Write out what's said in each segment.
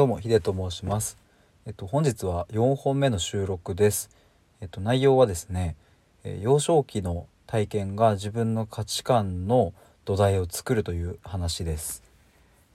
どうもヒデと申します。えっと本日は4本目の収録です。えっと内容はですね、えー幼少期の体験が自分の価値観の土台を作るという話です。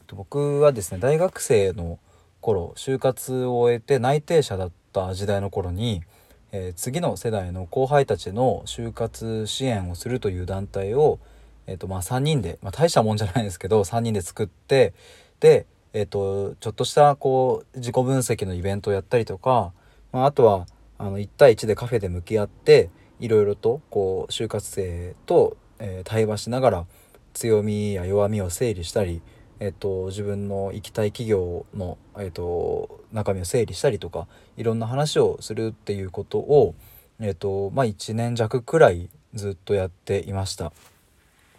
えっと僕はですね大学生の頃就活を終えて内定者だった時代の頃に、えー次の世代の後輩たちの就活支援をするという団体を、えっとまあ、3人で、まあ、大したもんじゃないですけど3人で作ってで、えっとちょっとしたこう自己分析のイベントをやったりとか、まあ、あとはあの1対1でカフェで向き合っていろいろとこう就活生と、え対話しながら強みや弱みを整理したり、えっと、自分の行きたい企業の、えっと、中身を整理したりとかいろんな話をするっていうことを、えっとまあ、1年弱くらいずっとやっていました。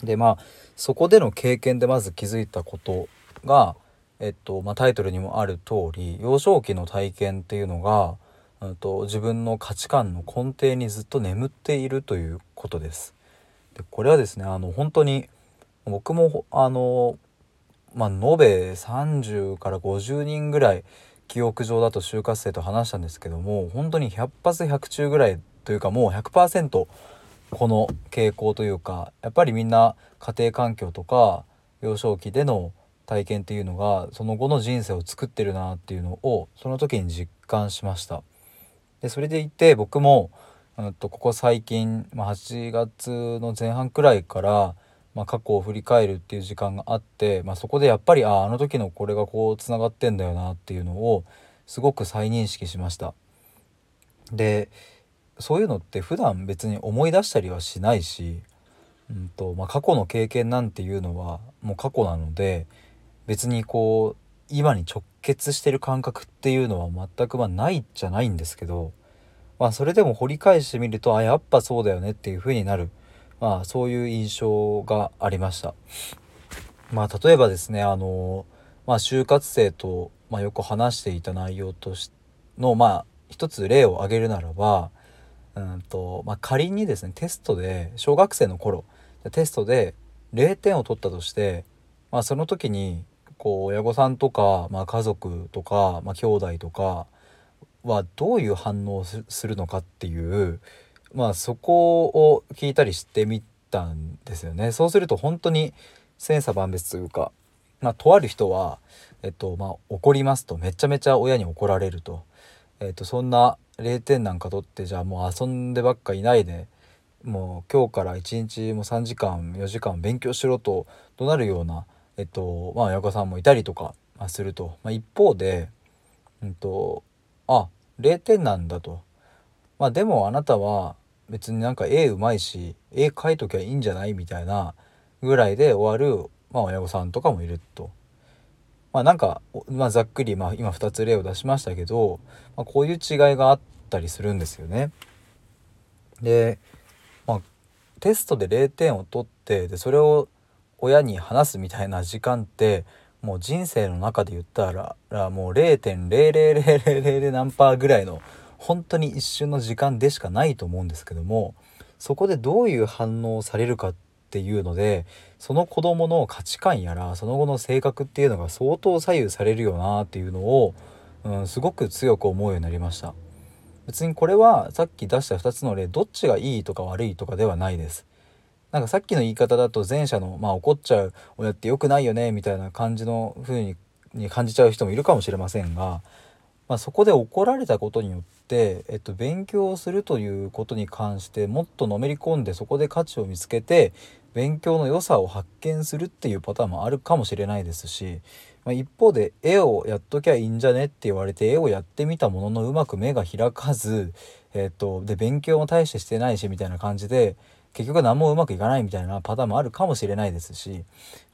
でまあそこでの経験でまず気づいたことが、えっとまあ、タイトルにもある通り幼少期の体験っていうのが、うん、と自分の価値観の根底にずっと眠っているということです。でこれはですねあの本当に僕もあのまあ延べ30から50人ぐらい記憶上だと就活生と話したんですけども本当に100発100中ぐらいというかもう100%この傾向というかやっぱりみんな家庭環境とか幼少期での体験っていうのがその後の人生を作ってるなっていうのをその時に実感しました。でそれでいて僕も、とここ最近、まあ、8月の前半くらいから、まあ、過去を振り返るっていう時間があって、まあ、そこでやっぱりあああの時のこれがこうつながってんだよなっていうのをすごく再認識しました。でそういうのって普段別に思い出したりはしないし、うんとまあ、過去の経験なんていうのはもう過去なので別にこう今に直結してる感覚っていうのは全くまあないじゃないんですけど、まあ、それでも掘り返してみるとあやっぱそうだよねっていう風になる、まあ、そういう印象がありました。まあ、例えばですねあの、まあ、就活生と、まあ、よく話していた内容としのまあ一つ例を挙げるならばうんと、まあ、仮にですねテストで小学生の頃テストで0点を取ったとして、まあ、その時にこう親御さんとか、まあ、家族とか、まあ、兄弟とかはどういう反応をするのかっていう、まあ、そこを聞いたりしてみたんですよね。そうすると本当に千差万別というか、まあ、とある人は、えっとまあ、怒りますとめちゃめちゃ親に怒られると。えっとそんな0点なんか取ってじゃあもう遊んでばっかいないでもう今日から1日も3時間4時間勉強しろと怒鳴るような、えっとまあ、親御さんもいたりとかすると、まあ、一方で、うんと、あ0点なんだと。まあでもあなたは別になんか絵うまいし絵描いときゃいいんじゃないみたいなぐらいで終わる、まあ、親御さんとかもいると。まあなんか、まあ、ざっくり、まあ、今2つ例を出しましたけど、まあ、こういう違いがあったりするんですよね。で、まあ、テストで0点を取ってでそれを親に話すみたいな時間ってもう人生の中で言ったらもう0.00000何パーぐらいの本当に一瞬の時間でしかないと思うんですけどもそこでどういう反応をされるかっていうのでその子供の価値観やらその後の性格っていうのが相当左右されるよなっていうのを、うん、すごく強く思うようになりました。別にこれはさっき出した2つの例どっちがいいとか悪いとかではないです。なんかさっきの言い方だと前者の、まあ、怒っちゃう親って良くないよねみたいな感じの風にに感じちゃう人もいるかもしれませんが、まあ、そこで怒られたことによって、えっと、勉強をするということに関してもっとのめり込んでそこで価値を見つけて勉強の良さを発見するっていうパターンもあるかもしれないですし、まあ、一方で絵をやっときゃいいんじゃねって言われて絵をやってみたもののうまく目が開かず、えっと、で勉強も大してしてないしみたいな感じで結局何もうまくいかないみたいなパターンもあるかもしれないですし、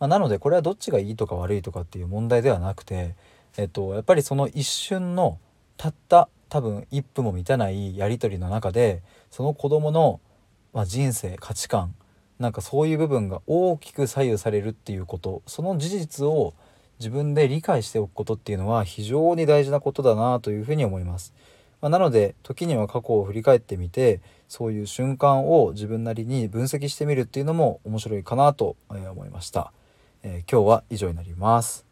まあ、なのでこれはどっちがいいとか悪いとかっていう問題ではなくて、えっと、やっぱりその一瞬のたった多分一分も満たないやり取りの中でその子供のまあ人生価値観なんかそういう部分が大きく左右されるっていうことその事実を自分で理解しておくことっていうのは非常に大事なことだなというふうに思います。まあ、なので時には過去を振り返ってみてそういう瞬間を自分なりに分析してみるっていうのも面白いかなと思いました。えー今日は以上になります。